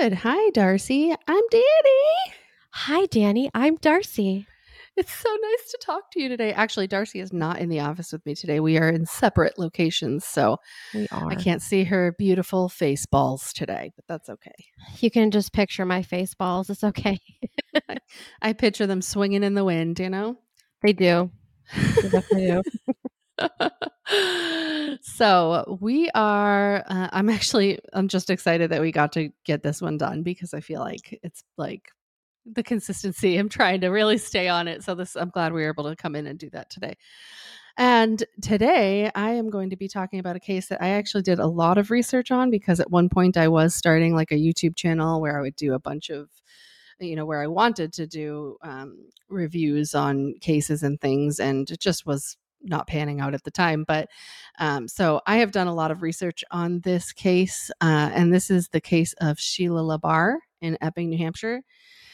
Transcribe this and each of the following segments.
good. Hi, Darcy. I'm Danny. Hi, Danny. I'm Darcy. It's so nice to talk to you today. Actually, Darcy is not in the office with me today. We are in separate locations, so We are. I can't see her beautiful face balls today, but that's okay. You can just picture my face balls. It's okay. I picture them swinging in the wind, you know? They do. They do. so we are uh, i'm actually i'm just excited that we got to get this one done because i feel like it's like the consistency i'm trying to really stay on it. So this i'm glad we were able to come in and do that today. And today i am going to be talking about a case that i actually did a lot of research on because at one point i was starting like a youtube channel where i would do a bunch of you know where i wanted to do um, reviews on cases and things and it just was not panning out at the time. But um, so I have done a lot of research on this case, uh, and this is the case of Sheila Labarre in Epping, New Hampshire.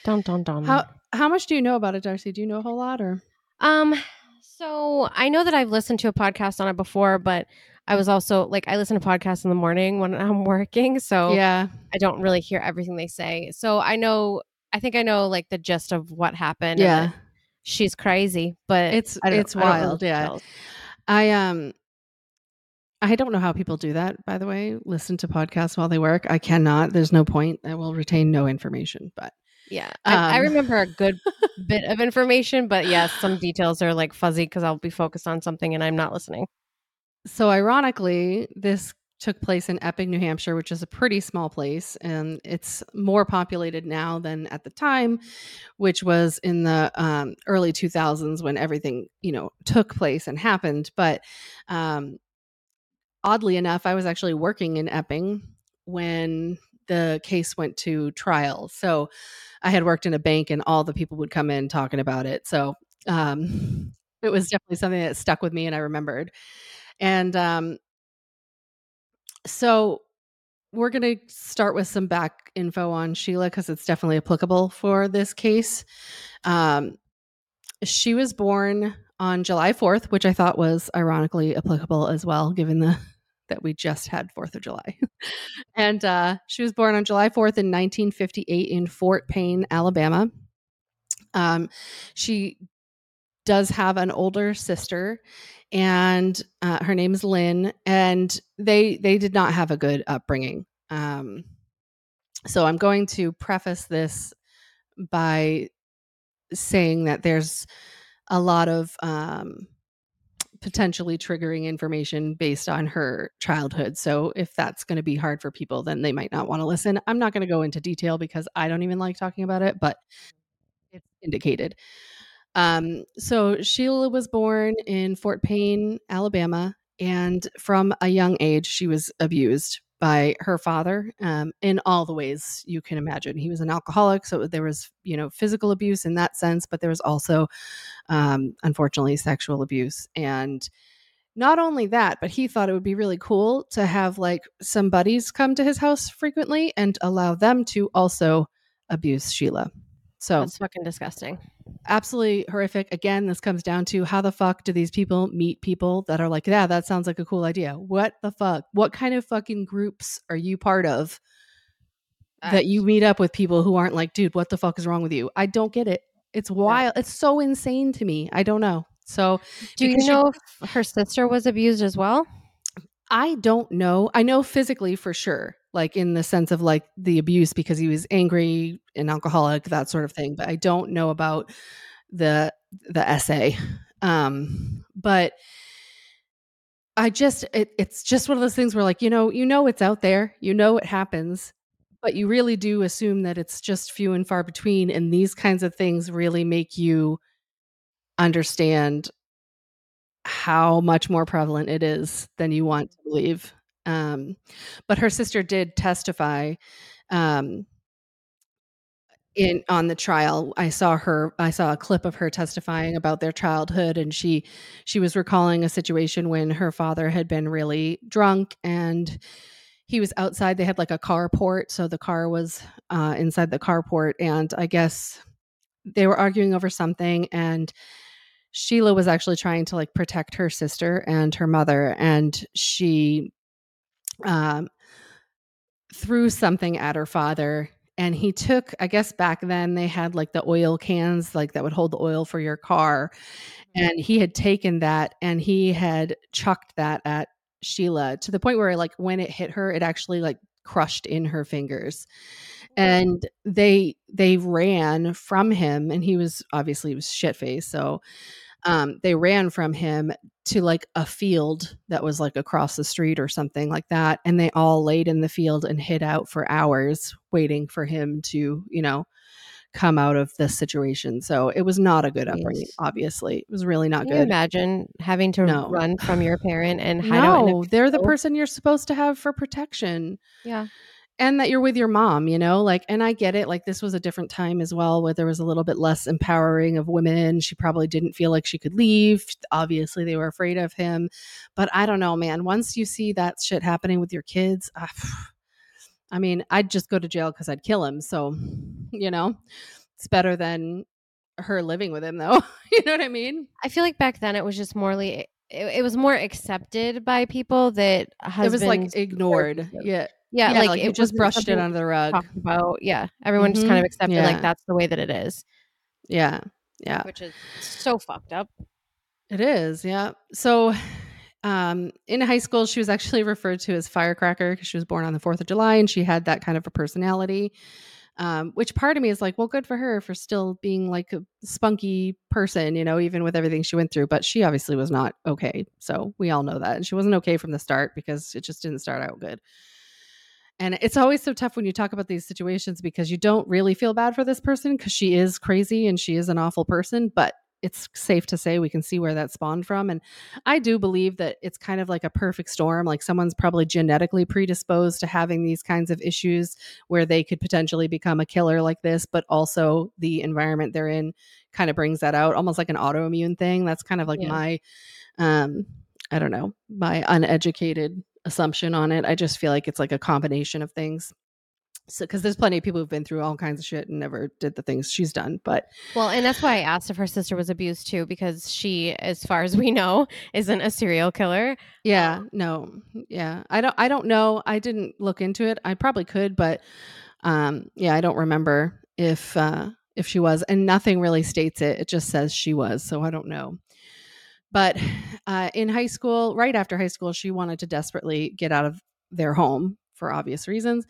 Dun dun dun. How how much do you know about it, Darcy? Do you know a whole lot, or um, so I know that I've listened to a podcast on it before, but I was also like I listen to podcasts in the morning when I'm working, so yeah, I don't really hear everything they say. So I know I think I know like the gist of what happened. and yeah, that she's crazy, but it's it's wild. the Yeah. I um. I don't know how people do that, by the way. Listen to podcasts while they work. I cannot. There's no point. I will retain no information. But Yeah, I, I Um, remember a good bit of information, but yes, some details are like fuzzy because I'll be focused on something and I'm not listening. so ironically, this took place in Epping, New Hampshire, which is a pretty small place, and it's more populated now than at the time, which was in the um, early 2000s when everything you know took place and happened. But um, oddly enough, I was actually working in Epping when the case went to trial. So I had worked in a bank, and all the people would come in talking about it. So um, it was definitely something that stuck with me, and I remembered. And um, so we're going to start with some back info on Sheila because it's definitely applicable for this case. Um, she was born on July 4th, which I thought was ironically applicable as well, given the that we just had 4th of July. and uh, she was born on July 4th in 1958 in Fort Payne, Alabama. Um, she does have an older sister and uh, her name is Lynn and they they did not have a good upbringing. Um, so I'm going to preface this by saying that there's a lot of um, potentially triggering information based on her childhood. So if that's going to be hard for people, then they might not want to listen. I'm not going to go into detail because I don't even like talking about it, but it's indicated. Um, so Sheila was born in Fort Payne, Alabama, and from a young age, she was abused by her father um, in all the ways you can imagine. He was an alcoholic, so there was, you know, physical abuse in that sense, but there was also, um, unfortunately, sexual abuse. And not only that, but he thought it would be really cool to have like some buddies come to his house frequently and allow them to also abuse Sheila. So That's fucking disgusting. absolutely horrific. Again, this comes down to how the fuck do these people meet people that are like, yeah, that sounds like a cool idea. What the fuck? What kind of fucking groups are you part of that you meet up with people who aren't like, dude, what the fuck is wrong with you? I don't get it. It's wild. It's so insane to me. I don't know. So Do you know if her sister was abused as well? I don't know. I know physically for sure, like in the sense of like the abuse because he was angry and alcoholic, that sort of thing. But I don't know about the the essay. Um, but I just it, it's just one of those things where like you know you know it's out there, you know it happens, but you really do assume that it's just few and far between, and these kinds of things really make you understand how much more prevalent it is than you want to believe. Um, but her sister did testify um, in on the trial. I saw her. I saw a clip of her testifying about their childhood, and she she was recalling a situation when her father had been really drunk and he was outside. They had like a carport, so the car was uh, inside the carport, and I guess they were arguing over something and Sheila was actually trying to like protect her sister and her mother, and she um, threw something at her father and he took i guess back then they had like the oil cans like that would hold the oil for your car and he had taken that and he had chucked that at sheila to the point where like when it hit her it actually like crushed in her fingers and they they ran from him and he was obviously he was shit faced so um, they ran from him to like a field that was like across the street or something like that and they all laid in the field and hid out for hours waiting for him to you know come out of this situation so it was not a good upbringing Jeez. obviously it was really not Can you good imagine having to No. run from your parent and hide out no they're the person you're supposed to have for protection Yeah. And that you're with your mom, you know, like, and I get it. Like, this was a different time as well, where there was a little bit less empowering of women. She probably didn't feel like she could leave. Obviously, they were afraid of him. But I don't know, man. Once you see that shit happening with your kids, ah, I mean, I'd just go to jail because I'd kill him. So, you know, it's better than her living with him, though. you know what I mean? I feel like back then it was just morally. it, it was more accepted by people that it was like ignored. Yeah. Yeah, Yeah, like, like, it you just brushed it under the rug. about. Yeah, everyone just kind Mhm. of accepted Yeah. like that's the way that it is, Yeah. Yeah. which is so fucked up. It is, yeah. So, um, in high school, she was actually referred to as Firecracker because she was born on the 4th of July and she had that kind of a personality. Um, which part of me is like, well, good for her for still being like a spunky person, you know, even with everything she went through. But she obviously was not okay. So we all know that. And she wasn't okay from the start because it just didn't start out good. And it's always so tough when you talk about these situations because you don't really feel bad for this person because she is crazy and she is an awful person. But it's safe to say we can see where that spawned from. And I do believe that it's kind of like a perfect storm. Like someone's probably genetically predisposed to having these kinds of issues where they could potentially become a killer like this, but also the environment they're in kind of brings that out, almost like an autoimmune thing. That's kind of like Yeah. my, um, I don't know, my uneducated assumption on it. I just feel like it's like a combination of things. So, because there's plenty of people who've been through all kinds of shit and never did the things she's done, but Well, and that's why I asked if her sister was abused too, because she, as far as we know, isn't a serial killer. Yeah, no. Yeah. I don't I don't know. I didn't look into it. I probably could, but um yeah, I don't remember if uh if she was and nothing really states it. It just says she was, so I don't know. But uh in high school, right after high school, she wanted to desperately get out of their home for obvious reasons.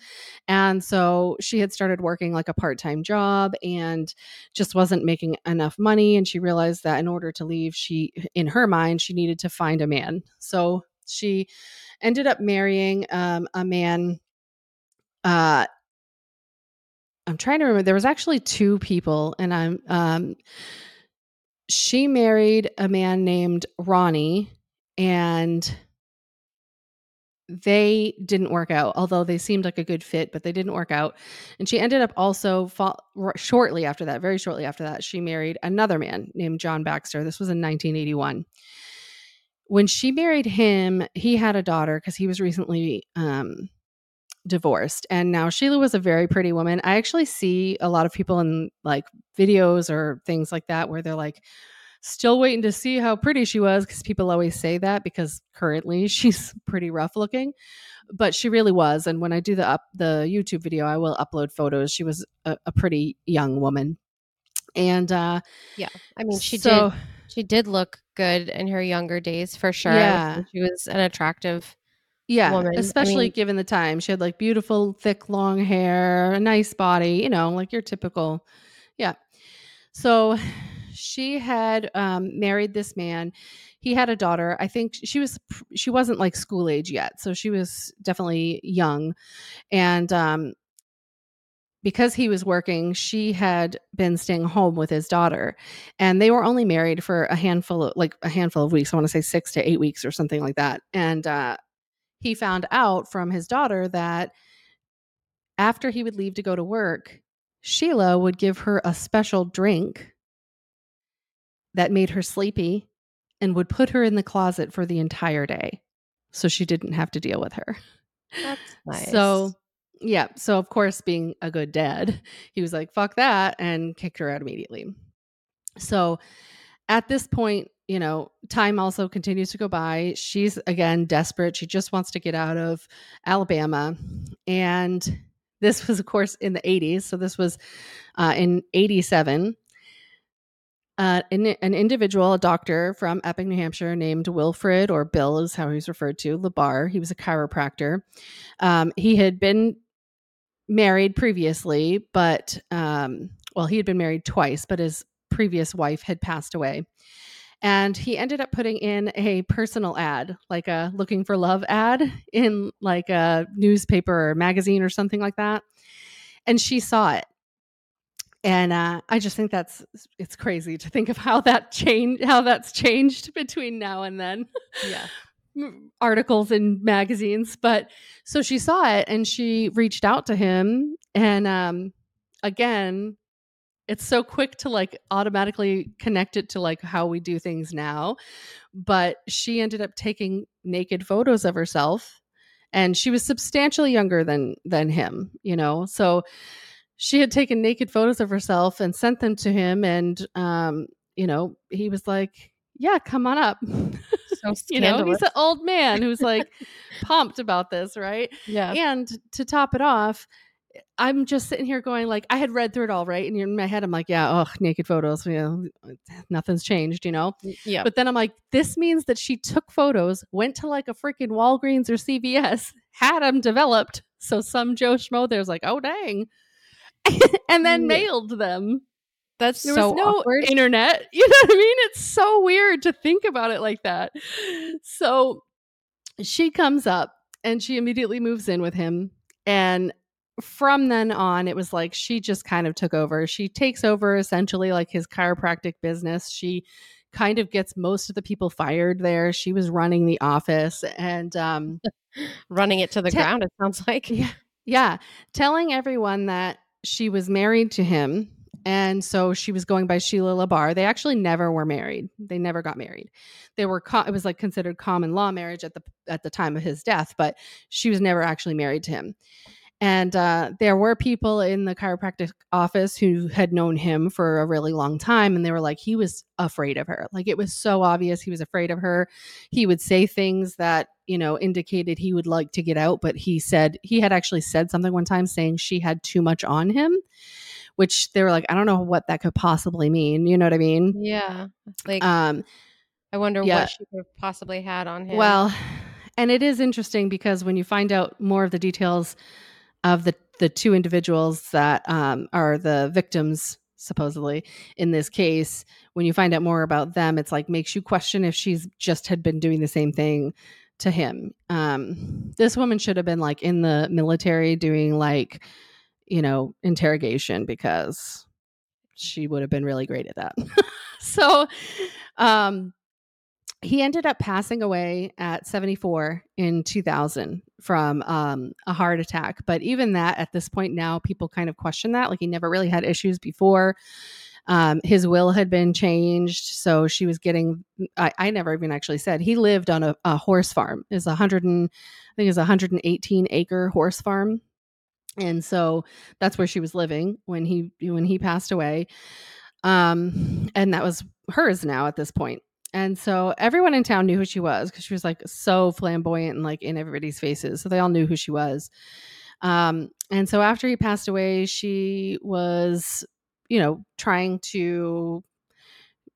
And so she had started working like a part-time job and just wasn't making enough money and she realized that in order to leave, she in her mind, she needed to find a man. So she ended up marrying um, a man uh I'm trying to remember there was actually two people and I'm um she married a man named Ronnie and they didn't work out although they seemed like a good fit but they didn't work out. And she ended up also fall, shortly after that very shortly after that she married another man named john baxter. This was in 1981 when she married him he had a daughter because he was recently um, divorced and now sheila was a very pretty woman i actually see a lot of people in like videos or things like that where they're like still waiting to see how pretty she was because people always say that because currently she's pretty rough looking but she really was and when i do the up the youtube video i will upload photos she was a, a pretty young woman and uh yeah, I mean, she so, did she did look good in her younger days for sure. Yeah. she was an attractive. Yeah woman. I especially mean- given the time. She had like beautiful thick long hair a nice body you know like your typical yeah. So she had um, married this man. He had a daughter. I think she was she wasn't like school age yet so she was definitely young. And um because he was working she had been staying home with his daughter. And they were only married for a handful of like a handful of weeks. I want to say six to eight weeks or something like that. And uh he found out from his daughter that after he would leave to go to work sheila would give her a special drink that made her sleepy and would put her in the closet for the entire day so she didn't have to deal with her That's nice. so yeah, so of course, being a good dad, he was like, "Fuck that," and kicked her out immediately. So at this point, you know, time also continues to go by. She's again desperate. She just wants to get out of Alabama. And this was, of course, in the 80s. So this was uh, in 87. Uh, an, an, individual, a doctor from Epping, New Hampshire, named Wilfred, or Bill is how he's referred to, LaBarre. He was a chiropractor. Um, he had been married previously, but, um, well, he had been married twice, but his previous wife had passed away. And he ended up putting in a personal ad, like a looking for love ad in like a newspaper or magazine or something like that. And she saw it and uh, I just think that's it's crazy to think of how that changed how that's changed between now and then. Yeah. articles in magazines but so she saw it and she reached out to him and um again it's so quick to like automatically connect it to like how we do things now but she ended up taking naked photos of herself and she was substantially younger than than him you know? So she had taken naked photos of herself and sent them to him and um you know he was like yeah come on up. So you know he's an old man who's like pumped about this right? Yeah and to top it off i'm just sitting here going like i had read through it all right and in my head i'm like yeah oh naked photos you know nothing's changed you know yeah but then i'm like this means that she took photos went to like a freaking walgreens or cvs had them developed so some joe schmo there's like oh dang and then yeah. mailed them. That's there so was no awkward. internet. You know what I mean? It's so weird to think about it like that. So she comes up and she immediately moves in with him. And from then on, it was like she just kind of took over. She takes over essentially like his chiropractic business. She kind of gets most of the people fired there. She was running the office and um running it to the te- ground, it sounds like. Yeah. Yeah. Telling everyone that she was married to him and so she was going by Sheila LaBarre. They actually never were married. They never got married. They were co- it was like considered common law marriage at the at the time of his death, but she was never actually married to him. And uh, there were people in the chiropractic office who had known him for a really long time, and they were like, he was afraid of her. Like it was so obvious he was afraid of her. He would say things that you know indicated he would like to get out, but he said he had actually said something one time saying she had too much on him which they were like, I don't know what that could possibly mean. You know what I mean? Yeah. Like, um, I wonder yeah. what she could have possibly had on him. Well, and it is interesting because when you find out more of the details of the the two individuals that um, are the victims supposedly in this case when you find out more about them it's like makes you question if she's just had been doing the same thing to him. Um, this woman should have been like in the military doing like you know interrogation because she would have been really great at that. So um he ended up passing away at 74 in 2000 from um, a heart attack. But even that, at this point now, people kind of question that. Like he never really had issues before. Um, his will had been changed, so she was getting. I, I never even actually said he lived on a, a horse farm. Is a hundred and I think is a 118 acre horse farm, and so that's where she was living when he when he passed away. Um, and that was hers now at this point. And so everyone in town knew who she was because she was like so flamboyant and like in everybody's faces. So they all knew who she was. Um, and so after he passed away, she was, you know, trying to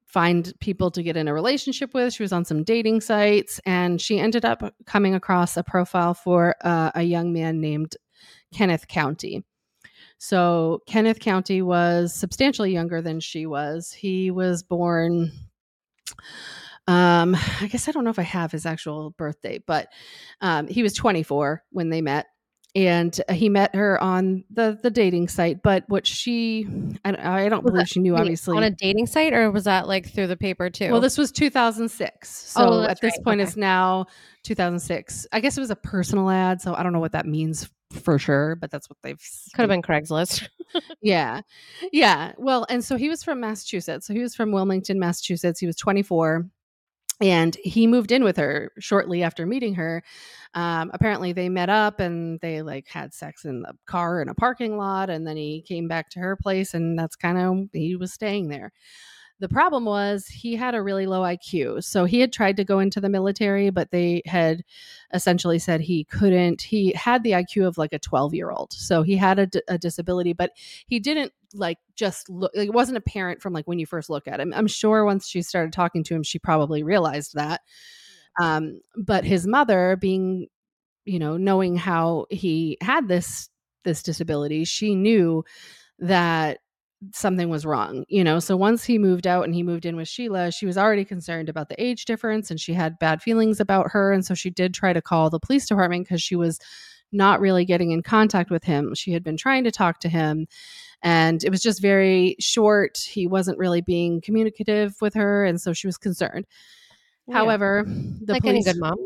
find people to get in a relationship with. She was on some dating sites and she ended up coming across a profile for uh, a young man named Kenneth Countie. So Kenneth Countie was substantially younger than she was. He was born um, I guess I don't know if I have his actual birthday, but um, he was 24 when they met, and he met her on the the dating site. But what she, I, I don't was believe that, she knew, obviously, on a dating site, or was that like through the paper too? Well, this was 2006, so oh, at this right. point, okay. it's now 2006. I guess it was a personal ad, so I don't know what that means for sure, but that's what they've could have been Craigslist. yeah. Yeah. Well, and so he was from Massachusetts. So he was from Wilmington, Massachusetts. He was 24 and he moved in with her shortly after meeting her. Um, apparently they met up and they like had sex in the car in a parking lot and then he came back to her place and that's kind of he was staying there. The problem was he had a really low IQ. So he had tried to go into the military, but they had essentially said he couldn't. He had the IQ of like a 12 year old. So he had a, d- a disability, but he didn't like just look, like, it wasn't apparent from like when you first look at him. I'm sure once she started talking to him, she probably realized that. Um, but his mother being, you know, knowing how he had this this disability, she knew that something was wrong, you know. So once he moved out and he moved in with Sheila, she was already concerned about the age difference and she had bad feelings about her. And so she did try to call the police department because she was not really getting in contact with him. She had been trying to talk to him and it was just very short. He wasn't really being communicative with her. And so she was concerned. Yeah. However, the Like any police, good mom.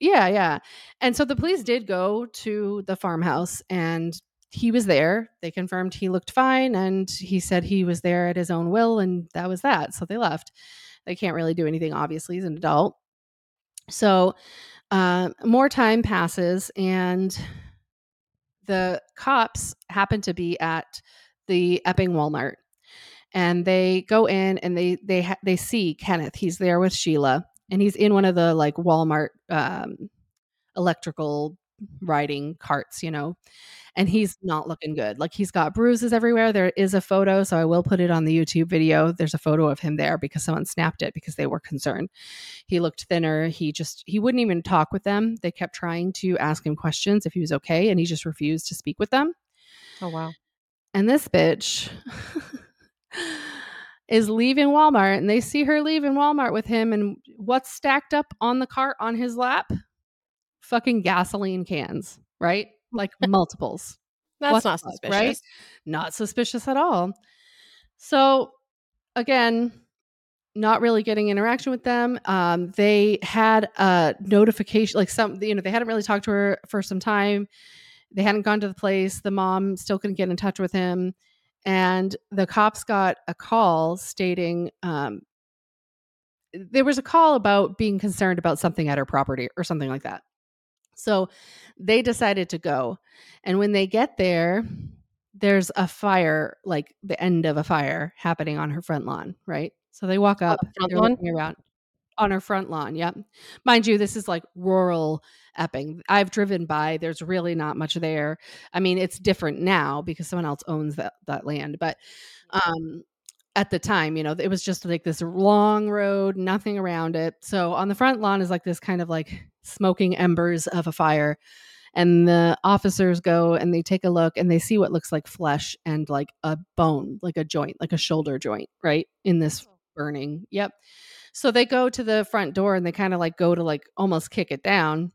yeah, yeah. And so the police did go to the farmhouse and he was there. They confirmed he looked fine and he said he was there at his own will and that was that. So they left. They can't really do anything, obviously, he's an adult. So uh, more time passes and the cops happen to be at the Epping Walmart and they go in and they they ha- they see Kenneth. He's there with Sheila and he's in one of the like Walmart um, electrical riding carts, you know. And he's not looking good. Like he's got bruises everywhere. There is a photo, so I will put it on the YouTube video. There's a photo of him there because someone snapped it because they were concerned. He looked thinner. He just he wouldn't even talk with them. They kept trying to ask him questions if he was okay and he just refused to speak with them. Oh wow. And this bitch is leaving Walmart and they see her leaving Walmart with him. And what's stacked up on the cart on his lap? Fucking gasoline cans, right? Like multiples. That's What not suspicious. right? Not suspicious at all. So, again, not really getting interaction with them. Um, they had a notification, like some, you know, they hadn't really talked to her for some time. They hadn't gone to the place. The mom still couldn't get in touch with him. And the cops got a call stating um, there was a call about being concerned about something at her property or something like that. So they decided to go. And when they get there, there's a fire, like the end of a fire happening on her front lawn, right? So they walk up, front they're lawn? looking around on her front lawn. Yep. Mind you, this is like rural Epping. I've driven by, there's really not much there. I mean, it's different now because someone else owns that, that land, but um at the time, you know, it was just like this long road, nothing around it. So on the front lawn is like this kind of like smoking embers of a fire. And the officers go and they take a look and they see what looks like flesh and like a bone, like a joint, like a shoulder joint, right? In this burning. Yep. So they go to the front door and they kind of like go to like almost kick it down.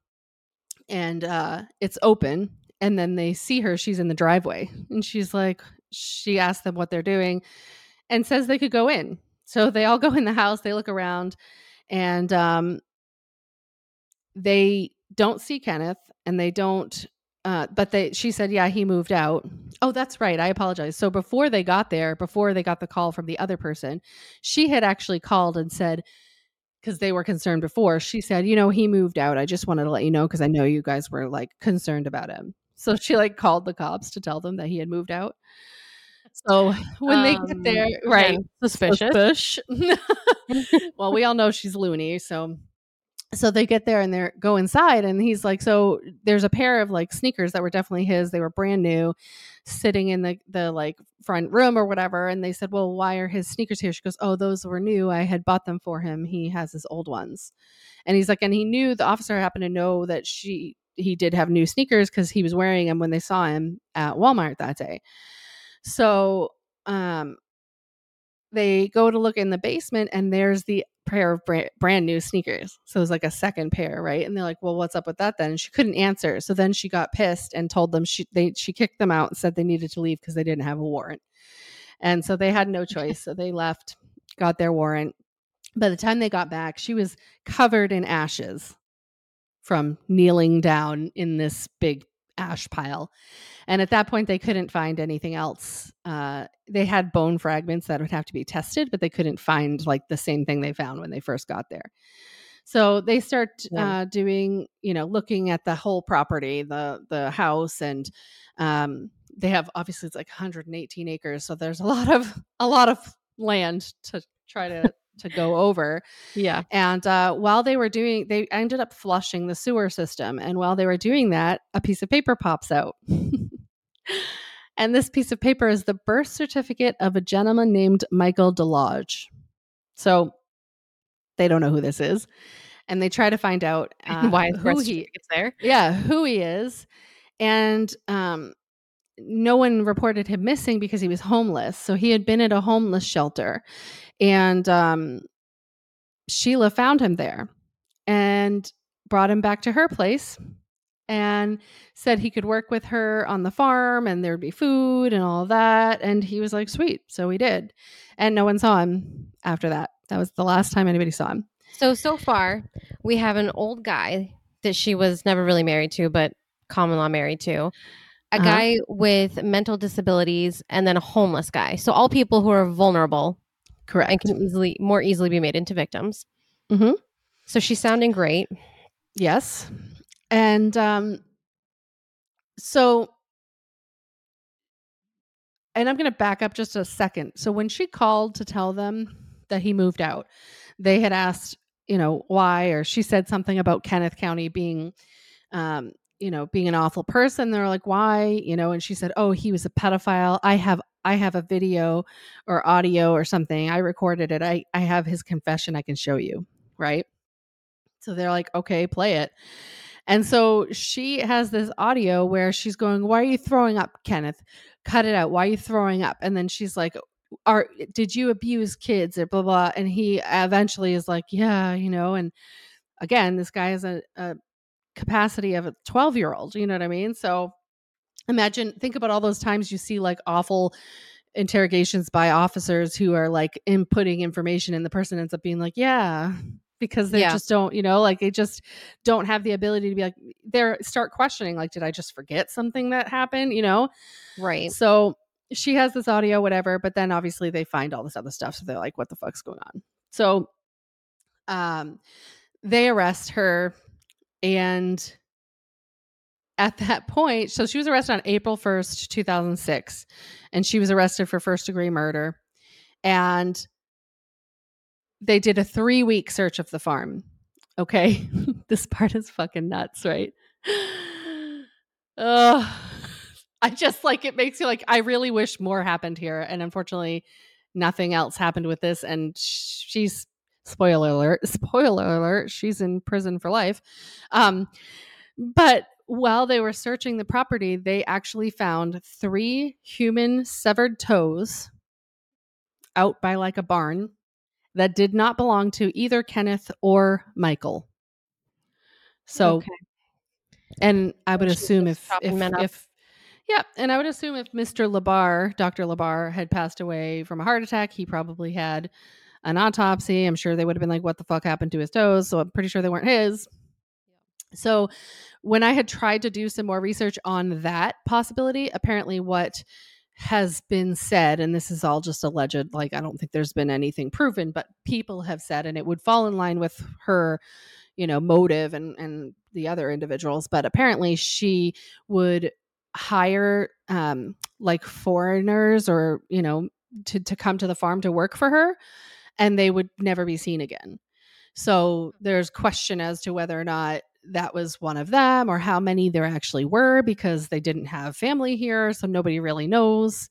And uh it's open. And then they see her, she's in the driveway. And she's like, she asks them what they're doing and says they could go in. So they all go in the house, they look around, and um, they don't see Kenneth, and they don't. Uh, but they, she said, yeah, he moved out. Oh, that's right. I apologize. So before they got there, before they got the call from the other person, she had actually called and said, because they were concerned before, she said, you know, he moved out. I just wanted to let you know because I know you guys were like concerned about him. So she like called the cops to tell them that he had moved out. So when they get Um, there, right, suspicious. Suspish. well, we all know she's loony, so so they get there and they go inside and he's like so there's a pair of like sneakers that were definitely his they were brand new sitting in the the like front room or whatever and they said well why are his sneakers here she goes oh those were new i had bought them for him he has his old ones and he's like and he knew the officer happened to know that she he did have new sneakers because he was wearing them when they saw him at walmart that day so um they go to look in the basement and there's the pair of brand, brand new sneakers. So it was like a second pair, right? And they're like, "Well, what's up with that then?" And she couldn't answer. So then she got pissed and told them she they she kicked them out and said they needed to leave because they didn't have a warrant. And so they had no choice. So they left, got their warrant. By the time they got back, she was covered in ashes from kneeling down in this big ash pile. And at that point, they couldn't find anything else. Uh, they had bone fragments that would have to be tested, but they couldn't find like the same thing they found when they first got there. So they start Yeah. uh, doing, you know, looking at the whole property, the the house, and um, they have obviously it's like 118 acres, so there's a lot of a lot of land to try to to go over. Yeah. And uh, while they were doing, they ended up flushing the sewer system. And while they were doing that, a piece of paper pops out. and this piece of paper is the birth certificate of a gentleman named Michael Deloge. So they don't know who this is. And they try to find out uh, Why who he, there? yeah, who he is. And um, no one reported him missing because he was homeless. So he had been at a homeless shelter. And um, Sheila found him there and brought him back to her place and said he could work with her on the farm and there'd be food and all that. And he was like, sweet. So we did. And no one saw him after that. That was the last time anybody saw him. So so far, we have an old guy that she was never really married to, but common law married to. A Uh-huh. guy with mental disabilities and then a homeless guy. So all people who are vulnerable Correct. and can easily more easily be made into victims. Mm-hmm. So she's sounding great. Yes. And um so and I'm going to back up just a second. So when she called to tell them that he moved out, they had asked, you know, why or she said something about Kenneth Countie being um you know, being an awful person. They're like, "Why?" You know, and she said, "Oh, he was a pedophile. I have I have a video or audio or something. I recorded it. I I have his confession I can show you." Right? So they're like, "Okay, play it." And so she has this audio where she's going, "Why are you throwing up, Kenneth? Cut it out. Why are you throwing up?" And then she's like, "Are did you abuse kids or blah blah?" And he eventually is like, "Yeah, you know." And again, this guy is a, a capacity of a 12 year old. You know what I mean? So imagine, think about all those times you see like awful interrogations by officers who are like inputting information, and the person ends up being like, "Yeah." Because they Yeah. just don't, you know, like they just don't have the ability to be like, they're start questioning, like, did I just forget something that happened, you know? Right. So she has this audio, whatever, but then obviously they find all this other stuff. So they're like, what the fuck's going on? So um they arrest her and at that point, so she was arrested on April 1st, 2006, and she was arrested for first degree murder. And they did a three week search of the farm. Okay. this part is fucking nuts, right? Ugh. I just like it makes you like, I really wish more happened here. And unfortunately, nothing else happened with this. And sh- she's, spoiler alert, spoiler alert, she's in prison for life. Um, but while they were searching the property, they actually found three human severed toes out by like a barn that did not belong to either Kenneth or Michael. So, Okay. and I would She's assume if if, if yeah, and I would assume if Mr. Labarre, Dr. Labarre, had passed away from a heart attack, he probably had an autopsy. I'm sure they would have been like, "What the fuck happened to his toes?" So I'm pretty sure they weren't his. So when I had tried to do some more research on that possibility, apparently what has been said, and this is all just alleged, like I don't think there's been anything proven, but people have said, and it would fall in line with her, you know, motive and and the other individuals. But apparently she would hire um like foreigners or you know to to come to the farm to work for her and they would never be seen again so there's question as to whether or not that was one of them or how many there actually were because they didn't have family here so nobody really knows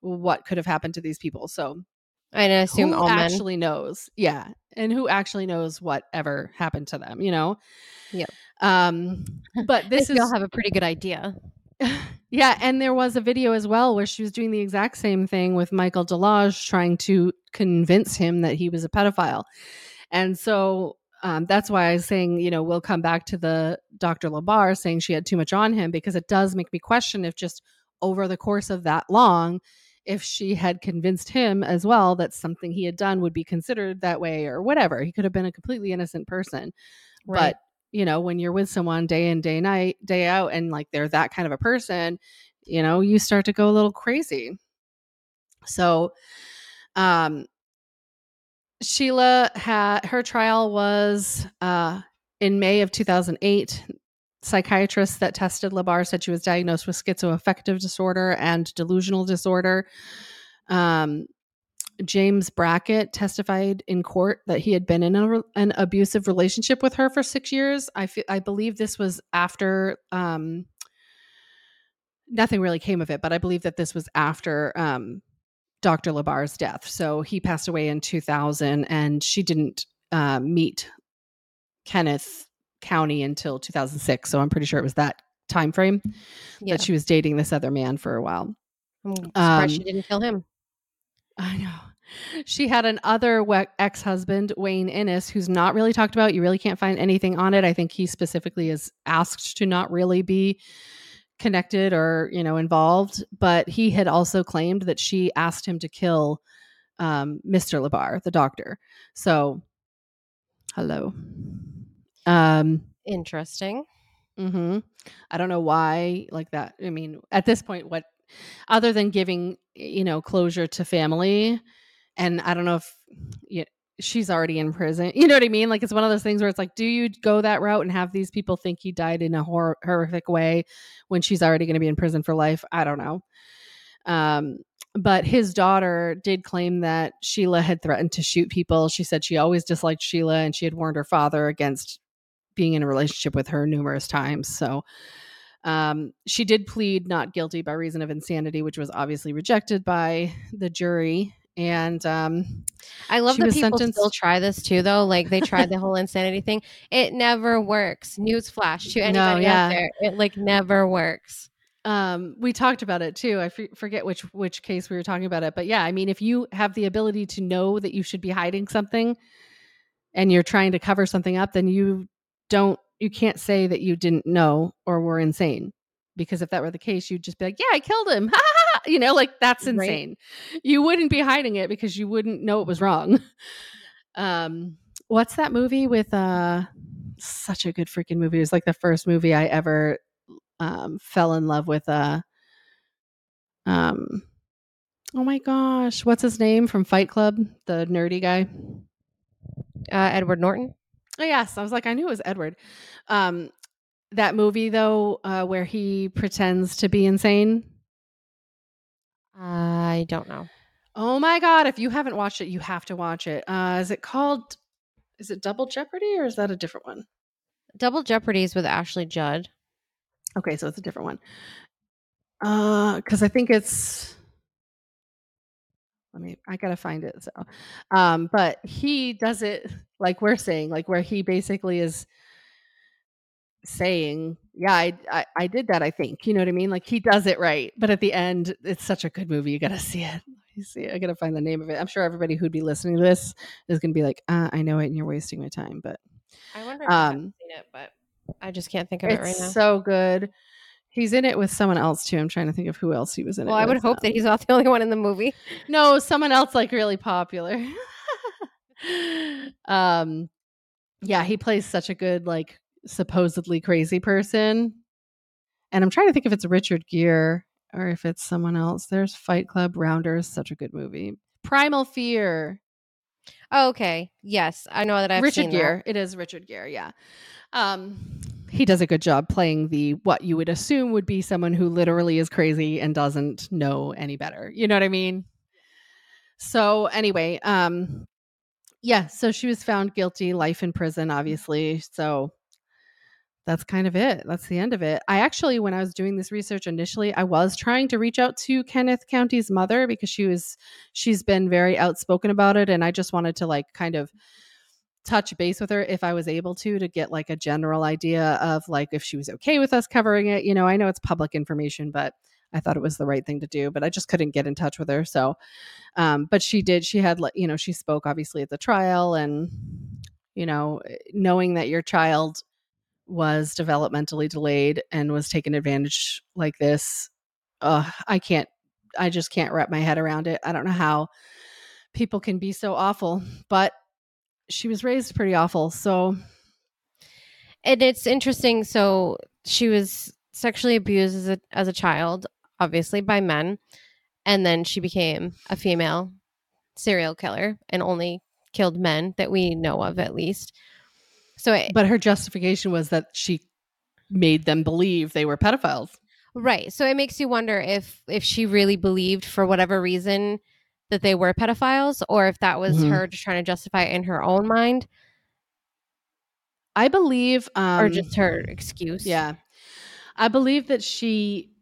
what could have happened to these people so I assume who all men. actually knows yeah and who actually knows whatever happened to them you know Yeah. um but this is will have a pretty good idea. yeah, and there was a video as well where she was doing the exact same thing with Michael Deloge, trying to convince him that he was a pedophile. And so um, that's why I was saying, you know, we'll come back to the Dr. Labarre saying she had too much on him because it does make me question if just over the course of that long, if she had convinced him as well that something he had done would be considered that way or whatever. He could have been a completely innocent person. Right. But you know, when you're with someone day in, day night, day out, and like they're that kind of a person, you know, you start to go a little crazy. So, um, Sheila had her trial was uh, in May of 2008. Psychiatrists that tested Labarre said she was diagnosed with schizoaffective disorder and delusional disorder. Um, James Brackett testified in court that he had been in a, an abusive relationship with her for six years. I I believe this was after um, nothing really came of it, but I believe that this was after um, Dr. Labarre's death. So he passed away in 2000, and she didn't uh, meet Kenneth Countie until 2006. So I'm pretty sure it was that time frame Yeah. that she was dating this other man for a while. I'm surprised um, she didn't kill him. I know. She had an other ex husband, Wayne Innes, who's not really talked about. You really can't find anything on it. I think he specifically is asked to not really be connected or you know involved. But he had also claimed that she asked him to kill um, Mr. Labarre, the doctor. So, hello. Um, Interesting. hmm I don't know why like that. I mean, at this point, what other than giving you know closure to family, and I don't know if yeah, she's already in prison. You know what I mean? Like it's one of those things where it's like, do you go that route and have these people think he died in a hor- horrific way when she's already going to be in prison for life? I don't know. Um, but his daughter did claim that Sheila had threatened to shoot people. She said she always disliked Sheila and she had warned her father against being in a relationship with her numerous times. So um, she did plead not guilty by reason of insanity, which was obviously rejected by the jury. And um, I love that people still try this too, though. Like they tried the whole insanity thing. It never works. Newsflash to No, anybody yeah. out there. It like never works. um, we talked about it too. I f- forget which which case we were talking about it, but yeah, I mean, if you have the ability to know that you should be hiding something, and you're trying to cover something up, then you don't you can't say that you didn't know or were insane. Because if that were the case, you'd just be like, "Yeah, I killed him," you know, like that's Right. insane. You wouldn't be hiding it because you wouldn't know it was wrong. Um, what's that movie with uh such a good freaking movie? It was like the first movie I ever um fell in love with uh um oh my gosh, what's his name from Fight Club? The nerdy guy. Uh, Edward Norton. Oh yes, I was like I knew it was Edward. Um that movie though uh where he pretends to be insane. I don't know. Oh my god, if you haven't watched it, you have to watch it. Uh is it called is it Double Jeopardy or is that a different one? Double Jeopardy is with Ashley Judd. Okay, so it's a different one. Uh, because I think it's. Let me. I gotta find it. So, um, but he does it like we're saying, like where he basically is saying, "Yeah, I, I, I did that. I think you know what I mean. Like he does it right, but at the end, it's such a good movie. You gotta see it. You see, it. I gotta find the name of it. I'm sure everybody who'd be listening to this is gonna be like, uh, "I know it, and you're wasting my time." But I wonder if I haven't um, seen it, but I just can't think of it right now. so good. He's in it with someone else too. I'm trying to think of who else he was in well, it. I would hope Um, that he's not the only one in the movie. No, someone else like really popular. um yeah, he plays such a good like supposedly crazy person. And I'm trying to think if it's Richard Gere or if it's someone else. There's Fight Club Rounders, such a good movie. Primal Fear. Oh, okay. Yes, I know that I've Richard Gere. It is Richard Gere, yeah. Um he does a good job playing the what you would assume would be someone who literally is crazy and doesn't know any better. You know what I mean? So anyway, um yeah, so she was found guilty, life in prison obviously. So that's kind of it. That's the end of it. I actually when I was doing this research initially, I was trying to reach out to Kenneth Countie's mother because she was she's been very outspoken about it and I just wanted to like kind of touch base with her if I was able to to get like a general idea of like if she was okay with us covering it. You know, I know it's public information, but I thought it was the right thing to do, but I just couldn't get in touch with her. So, um, but she did. She had, you know, she spoke obviously at the trial, and you know, knowing that your child was developmentally delayed and was taken advantage like this, uh, I can't. I just can't wrap my head around it. I don't know how people can be so awful, but she was raised pretty awful. So And it's interesting. So she was sexually abused as a as a child, obviously by men, and then she became a female serial killer and only killed men that we know of, at least. So, it, but her justification was that she made them believe they were pedophiles. right. So it makes you wonder if if she really believed, for whatever reason, that they were pedophiles or if that was Mhm. her just trying to justify in her own mind I believe, um, or just her excuse. Yeah. I believe that she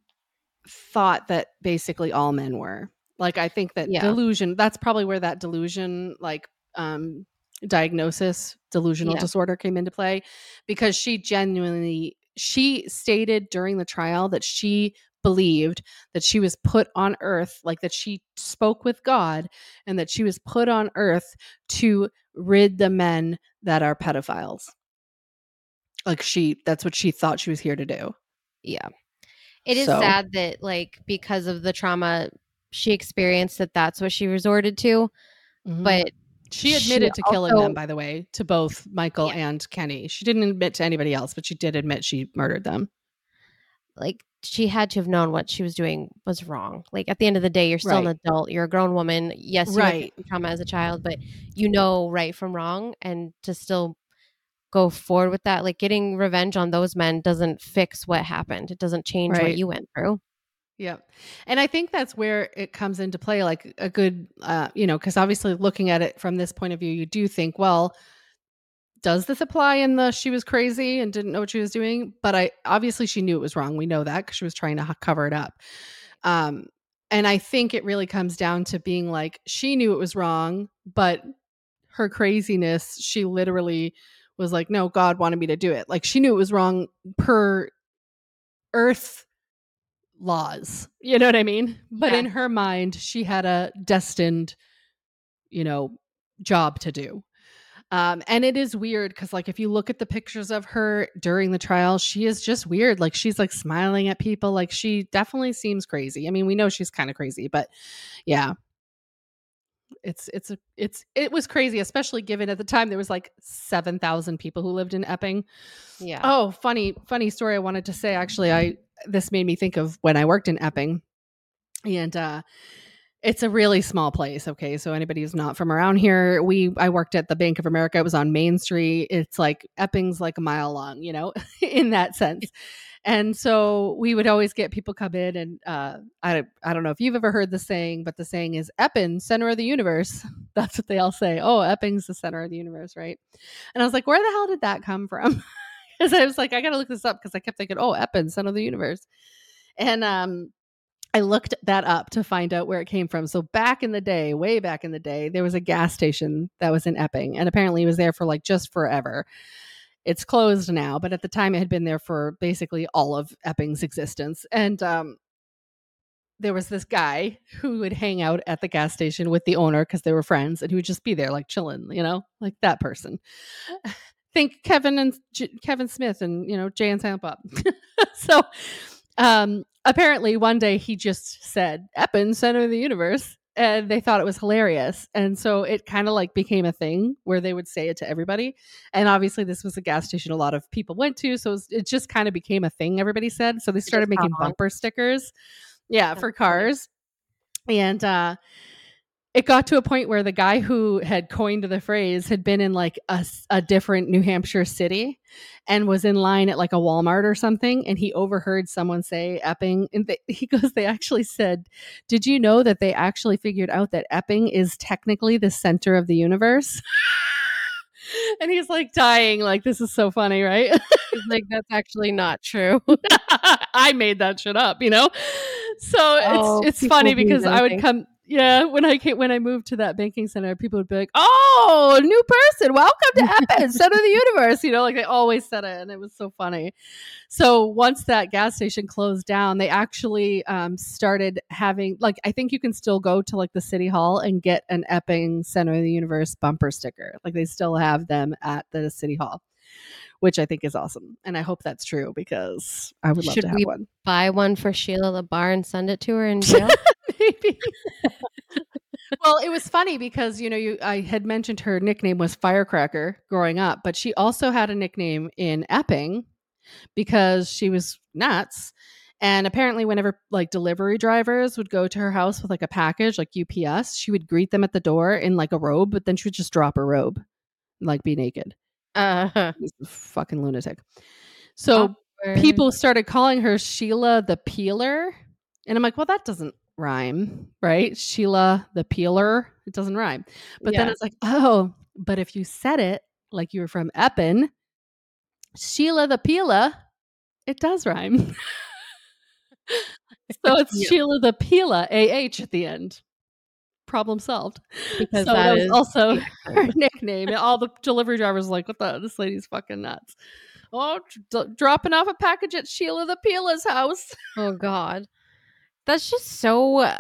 thought that basically all men were. Like I think that Yeah. delusion, that's probably where that delusion like um diagnosis, delusional Yeah. disorder came into play because she genuinely she stated during the trial that she believed that she was put on earth like that she spoke with God and that she was put on earth to rid the men that are pedophiles. Like she that's what she thought she was here to do. Yeah. It is So- sad that like because of the trauma she experienced that that's what she resorted to, mm-hmm. but She She admitted to killing also- them, by the way, to both Michael Yeah. and Kenny. She didn't admit to anybody else, but she did admit she murdered them. like she had to have known what she was doing was wrong. Like at the end of the day, you're still Right. an adult. You're a grown woman. Yes, you Right. trauma as a child, but you know right from wrong, and to still go forward with that, like getting revenge on those men doesn't fix what happened. It doesn't change Right. what you went through. Yeah. And I think that's where it comes into play like a good uh, you know, cuz obviously looking at it from this point of view, you do think, well, does this apply in the she was crazy and didn't know what she was doing? But I obviously she knew it was wrong. We know that cuz she was trying to cover it up. Um and I think it really comes down to being like she knew it was wrong, but her craziness, she literally was like, "No, God wanted me to do it." Like she knew it was wrong per earth laws. You know what I mean? But Yeah. in her mind, she had a destined, you know, job to do. Um, and it is weird because, like, if you look at the pictures of her during the trial, she is just weird. Like, she's like smiling at people. Like, she definitely seems crazy. I mean, we know she's kind of crazy, but yeah, it's it's a it's it was crazy, especially given at the time there was like seven thousand people who lived in Epping. Yeah. Oh, funny, funny story I wanted to say. Actually, I this made me think of when I worked in Epping. And uh it's a really small place, okay? So anybody who's not from around here, we I worked at the Bank of America. It was on Main Street. It's like Epping's like a mile long, you know, in that sense. And so we would always get people come in and uh I I don't know if you've ever heard the saying, but the saying is Epping, center of the universe. That's what they all say. Oh, Epping's the center of the universe, right? And I was like, where the hell did that come from? Because I was like, I gotta look this up because I kept thinking, oh, Epping, center of the universe. And um I looked that up to find out where it came from. So back in the day, way back in the day, there was a gas station that was in Epping, and apparently it was there for like just forever. It's closed now, but at the time it had been there for basically all of Epping's existence. And um, there was this guy who would hang out at the gas station with the owner because they were friends, and he would just be there like chilling, you know, like that person. Think Kevin and J- Kevin Smith and you know Jay and Silent Bob. so um apparently one day he just said Eppin, center of the universe, and they thought it was hilarious. And so it kind of like became a thing where they would say it to everybody. And obviously this was a gas station a lot of people went to, so it, was- it just kind of became a thing everybody said. So they started making bumper stickers. Yeah, for cars. And uh it got to a point where the guy who had coined the phrase had been in like a, a, different New Hampshire city and was in line at like a Walmart or something. And he overheard someone say Epping. And they, he goes, They actually said, Did you know that they actually figured out that Epping is technically the center of the universe? and he's like dying, like, This is so funny, right? Like that's actually not true. I made that shit up, you know. So Oh, it's it's funny because I would come. Yeah, when I came, when I moved to that banking center, people would be like, "Oh, new person, welcome to Eppin, center of the universe." You know, like they always said it, and it was so funny. So once that gas station closed down, they actually um, started having like I think you can still go to like the city hall and get an Epping Center of the Universe bumper sticker. Like they still have them at the city hall, which I think is awesome, and I hope that's true because I would love Should to have we- one. Buy one for Sheila LaBarre and send it to her in jail. Maybe. well, it was funny because you know you I had mentioned her nickname was Firecracker growing up, but she also had a nickname in Epping because she was nuts. And apparently, whenever like delivery drivers would go to her house with like a package, like UPS, she would greet them at the door in like a robe, but then she would just drop her robe, and, like be naked. uh, This fucking lunatic. So people started calling her Sheila the Peeler. And I'm like, well, that doesn't rhyme, right? Sheila the peeler, it doesn't rhyme. But then it's like, oh, but if you said it like you were from Eppin, Sheila the peeler, it does rhyme. so it's Yeah. Sheila the peeler, AH at the end. Problem solved. because so that that was is also her nickname. And all the delivery drivers were like, what the? This lady's fucking nuts. Oh, d- dropping off a package at Sheila the Peeler's house. Oh God, that's just so.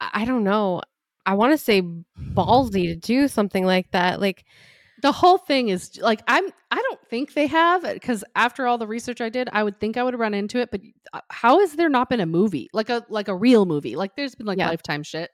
I don't know. I want to say ballsy to do something like that. Like, The whole thing is like I'm. I don't think they have because after all the research I did, I would think I would run into it. But uh, how has there not been a movie like a like a real movie? Like there's been like Yeah. Lifetime shit.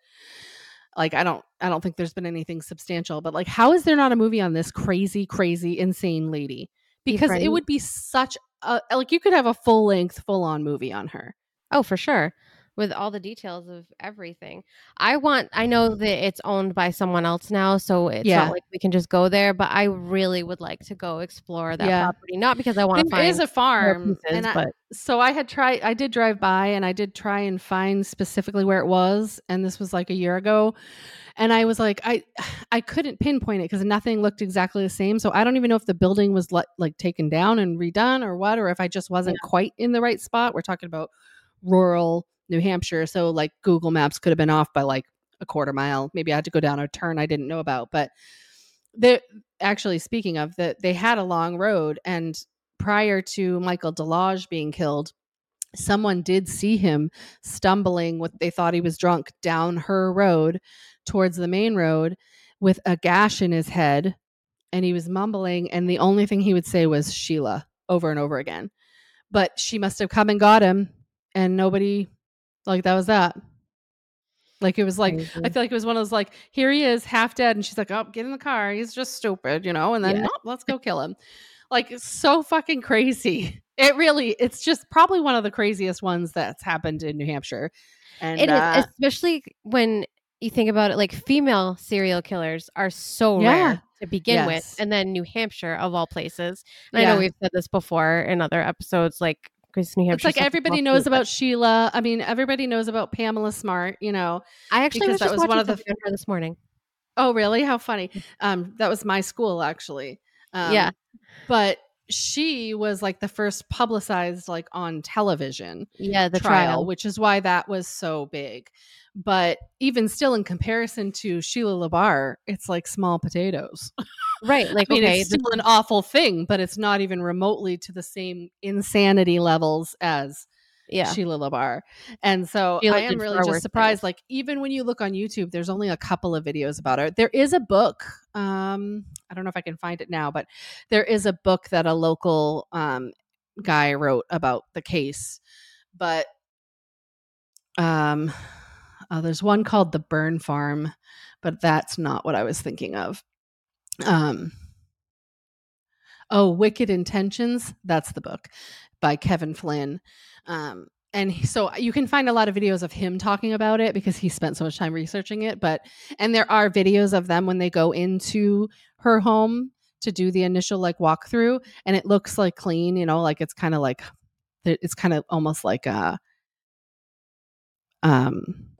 Like I don't I don't think there's been anything substantial. But like how is there not a movie on this crazy crazy insane lady? Be Because it would be such a like you could have a full length full on movie on her. Oh, for sure, with all the details of everything. I want. I know that it's owned by someone else now, so it's Yeah. not like we can just go there. But I really would like to go explore that Yeah. property. Not because I want to find is a farm, pieces, and I, but so I had tried. I did drive by, and I did try and find specifically where it was, and this was like a year ago. And I was like, I, I couldn't pinpoint it because nothing looked exactly the same. So I don't even know if the building was le- like taken down and redone or what, or if I just wasn't quite in the right spot. We're talking about rural New Hampshire, so like Google Maps could have been off by like a quarter mile. Maybe I had to go down a turn I didn't know about, but they actually speaking of that they had a long road and prior to Michael Deloge being killed someone did see him stumbling with they thought he was drunk down her road towards the main road with a gash in his head and he was mumbling and the only thing he would say was Sheila over and over again but she must have come and got him and nobody like that was that like it was like I feel like it was one of those like, here he is, half dead, and she's like, oh, get in the car. He's just stupid, you know. And then, Yeah. "Oh, let's go kill him. Like so fucking crazy. It really, it's just probably one of the craziest ones that's happened in New Hampshire. And It is, uh, especially when you think about it. Like female serial killers are so Yeah. rare to begin Yes. with, and then New Hampshire of all places. And I know we've said this before in other episodes, like because New it's like everybody knows about Sheila. I mean, everybody knows about Pamela Smart. You know. I actually was that just was one of the- on this morning. Oh, really? How funny. Um, that was my school actually. Um, Yeah. But she was like the first publicized like on television. Yeah, the trial, trial. which is why that was so big. But even still, in comparison to Sheila LaBarre, it's like small potatoes. right? Like I mean, okay, it's still an awful thing, but it's not even remotely to the same insanity levels as yeah, Sheila LaBarre. And so Sheila I am really just surprised. things. Like, even when you look on YouTube, there's only a couple of videos about her. There is a book. Um, I don't know if I can find it now, but there is a book that a local um, guy wrote about the case. But um, uh, there's one called The Burn Farm, but that's not what I was thinking of. Um, oh, Wicked Intentions. That's the book by Kevin Flynn. Um, and so you can find a lot of videos of him talking about it because he spent so much time researching it. But and there are videos of them when they go into her home to do the initial like walkthrough, and it looks like clean. You know, like it's kind of like it's kind of almost like a um.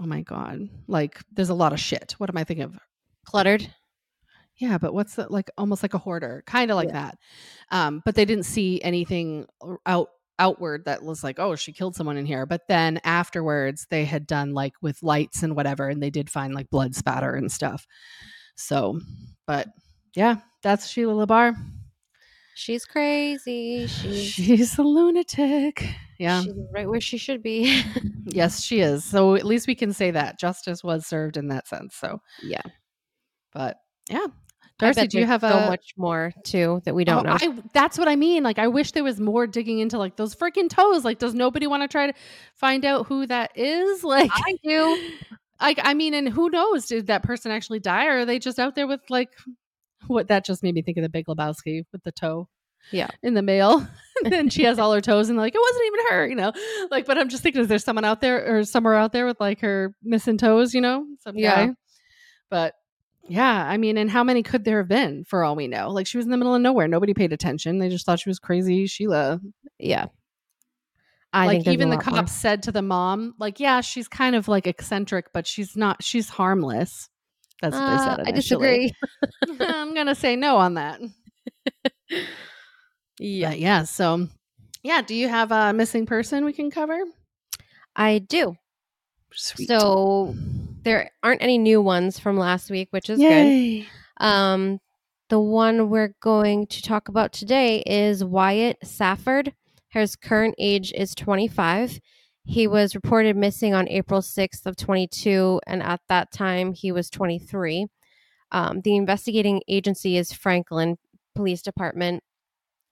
Oh my god! Like there's a lot of shit. What am I thinking of? cluttered. Yeah, but what's that like almost like a hoarder, kind of like Yeah. that. Um, but they didn't see anything out outward that was like, oh, she killed someone in here. But then afterwards, they had done like with lights and whatever, and they did find like blood spatter and stuff. So, but yeah, that's Sheila LaBarre. She's crazy. She's She's a lunatic. Yeah. she's right where she should be. yes, she is. So at least we can say that justice was served in that sense. So, yeah, but yeah. I Darcy, do you there's have so a much more too that we don't Oh, know? I, that's what I mean. Like, I wish there was more digging into like those freaking toes. Like, does nobody want to try to find out who that is? Like, I do. Like, I mean, and who knows? Did that person actually die, or are they just out there with like what? That just made me think of the Big Lebowski with the toe. Yeah. in the mail. and then she has all her toes, and like it wasn't even her, you know. Like, but I'm just thinking, is there someone out there or somewhere out there with like her missing toes? You know, some Yeah. guy. But yeah, I mean, and how many could there have been for all we know? Like she was in the middle of nowhere. Nobody paid attention. They just thought she was crazy Sheila. Yeah. I like think there's a even the more. cops said to the mom, like, yeah, she's kind of like eccentric, but she's not. She's harmless. That's what they Uh, said. I disagree. I'm gonna say no on that. yeah, But yeah. So yeah. Do you have a missing person we can cover? I do. Sweet. So there aren't any new ones from last week, which is good. Um, the one we're going to talk about today is Wyatt Safford. His current age is 25. He was reported missing on April 6th of 22, and at that time he was 23. Um, the investigating agency is Franklin Police Department.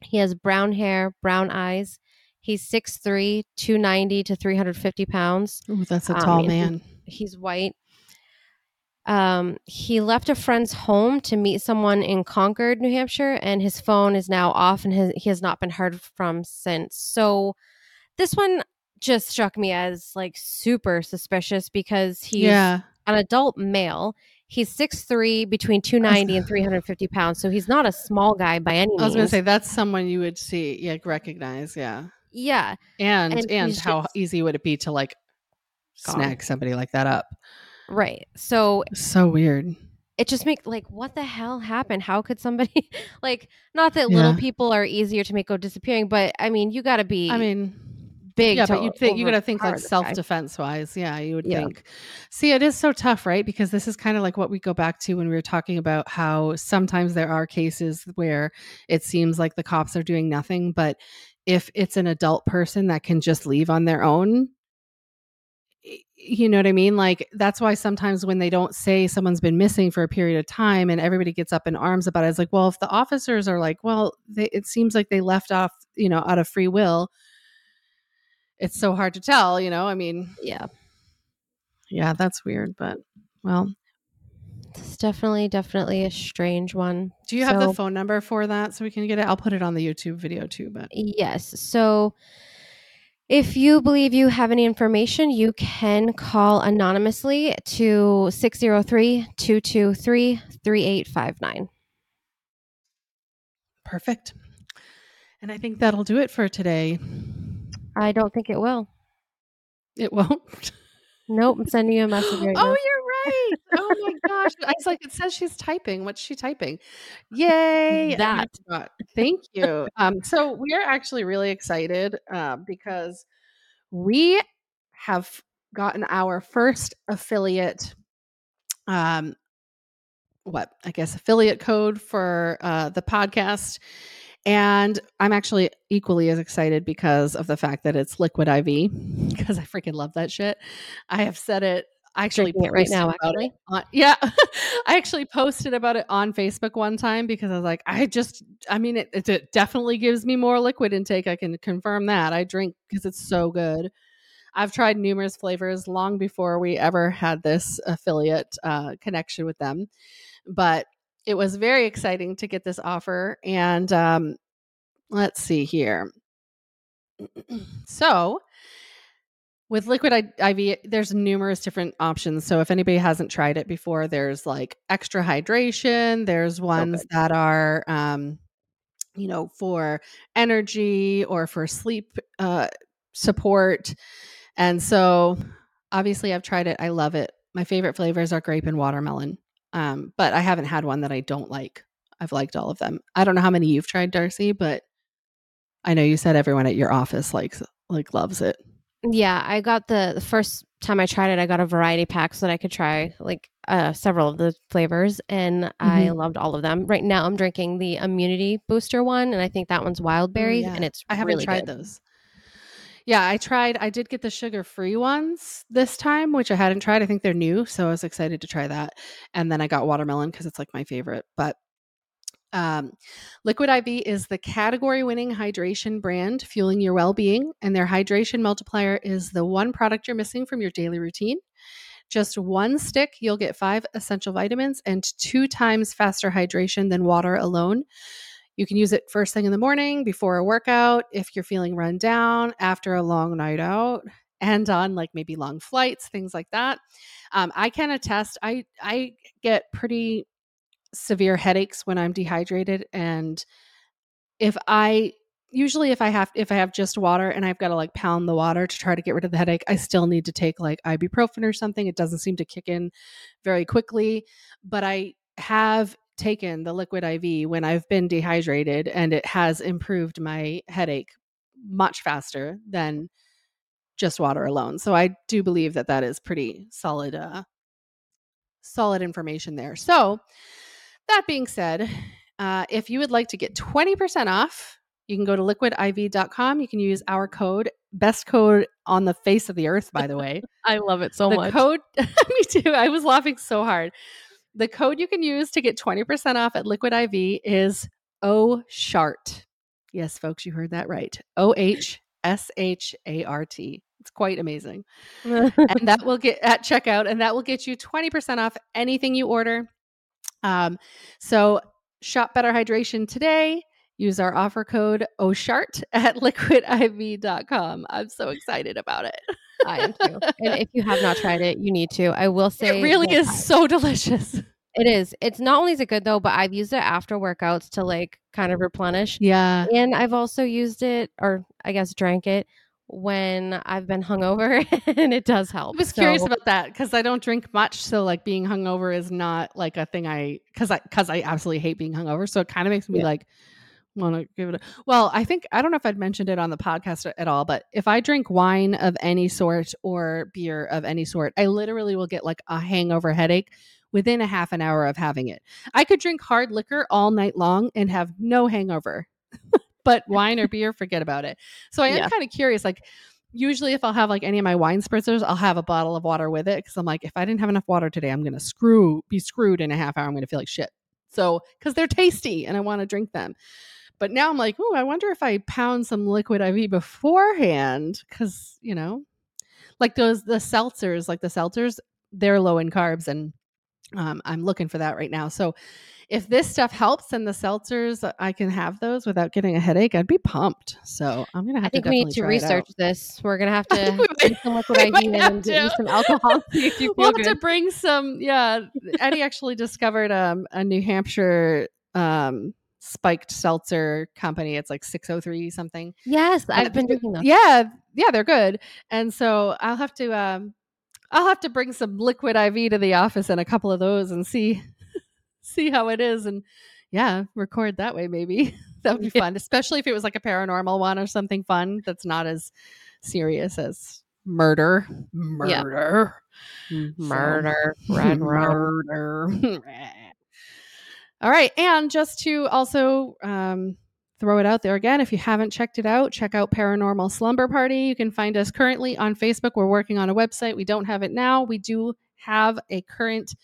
He has brown hair, brown eyes. He's 6'3", 290 to 350 pounds Ooh, that's a Um, tall he- man. he's white. Um, he left a friend's home to meet someone in Concord, New Hampshire, and his phone is now off and his, he has not been heard from since. So this one just struck me as like super suspicious because he's yeah. an adult male. He's 6'3, between 290 and 350 pounds. So he's not a small guy by any means. I was gonna say that's someone you would see, yeah, recognize, yeah. yeah. And And and, how just easy would it be to like gone. snag somebody like that up? Right. So So weird. it just makes like what the hell happened how could somebody like not that little people are easier to make go disappearing but i mean you got to be I mean, big yeah, but you think you got to think like self defense wise. Yeah, you would Yeah. think. See, it is so tough, right? Because this is kind of like what we go back to when we were talking about how sometimes there are cases where it seems like the cops are doing nothing, but if it's an adult person that can just leave on their own, you know what I mean? Like that's why sometimes when they don't say someone's been missing for a period of time and everybody gets up in arms about it, it's like, well, if the officers are like, well, they, it seems like they left off, you know, out of free will. It's so hard to tell, you know. I mean, yeah yeah, that's weird, but well, it's definitely definitely a strange one do you have the phone number for that so we can get it? I'll put it on the YouTube video too, but yes so if you believe you have any information you can call anonymously to 603-223-3859 perfect. And I think that'll do it for today. i don't think it will It won't. nope i'm sending you a message right oh, now you're right. Oh my gosh. I was like, it says she's typing. What's she typing? Yay. That. Thank you. Um, so we are actually really excited uh, because we have gotten our first affiliate um what I guess affiliate code for uh the podcast. And I'm actually equally as excited because of the fact that it's liquid IV because I freaking love that shit. I have said it I actually it right now, actually. on- yeah, I actually posted about it on Facebook one time because I was like, I just, I mean, it, it, it definitely gives me more liquid intake. I can confirm that. I drink because it's so good. I've tried numerous flavors long before we ever had this affiliate uh, connection with them, but it was very exciting to get this offer. And um, let's see here. so, with liquid IV, there's numerous different options. So if anybody hasn't tried it before, there's like extra hydration. There's ones that are, um, you know, for energy or for sleep uh, support. And so, obviously, I've tried it. I love it. My favorite flavors are grape and watermelon. Um, but I haven't had one that I don't like. I've liked all of them. I don't know how many you've tried, Darcy, but I know you said everyone at your office likes like loves it. Yeah, I got the the first time I tried it, I got a variety pack so that I could try like uh, several of the flavors, and I loved all of them. Right now, I'm drinking the immunity booster one, and I think that one's wild berry, yeah. and it's I haven't really tried good. those. Yeah, I tried. I did get the sugar free ones this time, which I hadn't tried. I think they're new, so I was excited to try that. And then I got watermelon because it's like my favorite. But um, Liquid IV is the category winning hydration brand fueling your well being, and their hydration multiplier is the one product you're missing from your daily routine. Just one stick, you'll get five essential vitamins and two times faster hydration than water alone. You can use it first thing in the morning, before a workout, if you're feeling run down, after a long night out, and on like maybe long flights, things like that. Um, I can attest. I I get pretty severe headaches when I'm dehydrated, and if I usually if I have if I have just water and I've got to like pound the water to try to get rid of the headache, I still need to take like ibuprofen or something. It doesn't seem to kick in very quickly, but I have taken the liquid IV when I've been dehydrated and it has improved my headache much faster than just water alone. So I do believe that that is pretty solid uh solid information there. So that being said, uh, if you would like to get 20% off, you can go to liquidiv.com. You can use our code, best code on the face of the earth, by the way. I love it so the much. code, me too. I was laughing so hard. The code you can use to get 20% off at Liquid IV is OSHART. Yes, folks, you heard that right. O H S H A R T. It's quite amazing. and that will get at checkout, and that will get you 20% off anything you order. Um, so shop better hydration today. Use our offer code OSHART at liquidiv.com. I'm so excited about it. I am too. And if you have not tried it, you need to. I will say It really is so delicious. It is. It's not only is it good though, but I've used it after workouts to like kind of replenish. Yeah. And I've also used it, or I guess drank it when I've been hungover, and it does help. I was curious about that because I don't drink much, so like being hungover is not like a thing I because I because I absolutely hate being hungover. So it kind of makes me Yeah. like want to give it a well. I think I don't know if I'd mentioned it on the podcast at all, but if I drink wine of any sort or beer of any sort, I literally will get like a hangover headache within a half an hour of having it. I could drink hard liquor all night long and have no hangover, but wine or beer, forget about it. So I am Yeah. kind of curious, like usually if I'll have like any of my wine spritzers, I'll have a bottle of water with it because I'm like, if I didn't have enough water today, I'm gonna screw be screwed in a half hour. I'm gonna feel like shit. So because they're tasty and I want to drink them. But now I'm like, oh, I wonder if I pound some liquid IV beforehand because you know, like those the seltzers, like the seltzers, they're low in carbs and um, I'm looking for that right now. So if this stuff helps and the seltzers, uh, I can have those without getting a headache. I'd be pumped. So I'm gonna have I think to we need to try it out. research this. We're gonna have to might- some liquid IV have and get you to. some alcohol. See if you feel we'll have good. to bring some. Yeah, Eddie actually discovered um, a New Hampshire um, spiked seltzer company. It's like 603 something. yes, I've been drinking them. Yeah, yeah, they're good. And so I'll have to um, I'll have to bring some liquid IV to the office and a couple of those and see see how it is and yeah, record that way maybe. that would be Yeah. fun, especially if it was like a paranormal one or something fun that's not as serious as murder. Yeah. Murder. Murder, red. Murder. All right. And just to also um, throw it out there again, if you haven't checked it out, check out Paranormal Slumber Party. You can find us currently on Facebook. We're working on a website. We don't have it now. We do have a current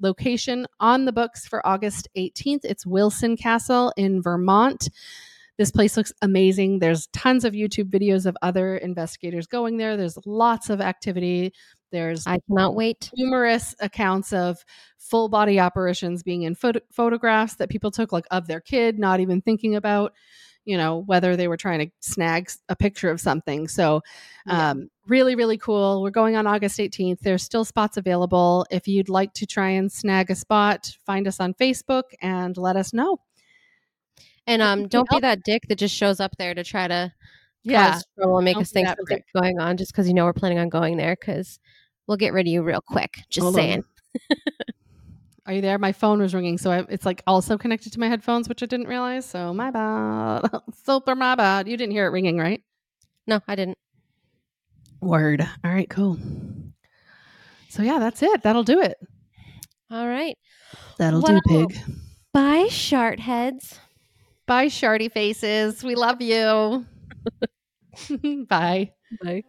location on the books for August 18th. It's Wilson Castle in Vermont. This place looks amazing. There's tons of YouTube videos of other investigators going there. There's lots of activity. There's I cannot wait. numerous accounts of full body apparitions being in photo- photographs that people took like of their kid not even thinking about you know whether they were trying to snag a picture of something so Yeah. um, really really cool we're going on august 18th there's still spots available if you'd like to try and snag a spot find us on facebook and let us know And um, don't be that dick that just shows up there to try to yeah cause trouble and make don't us think something's prick. going on just because you know we're planning on going there. Because we'll get rid of you real quick. Just Hold saying. Are you there? My phone was ringing, so I, it's like also connected to my headphones, which I didn't realize. So my bad, super my bad. You didn't hear it ringing, right? No, I didn't. Word. All right, cool. So yeah, that's it. That'll do it. All right. That'll Well- do, pig. Bye, shart heads. Bye, shardy faces. We love you. Bye. Bye.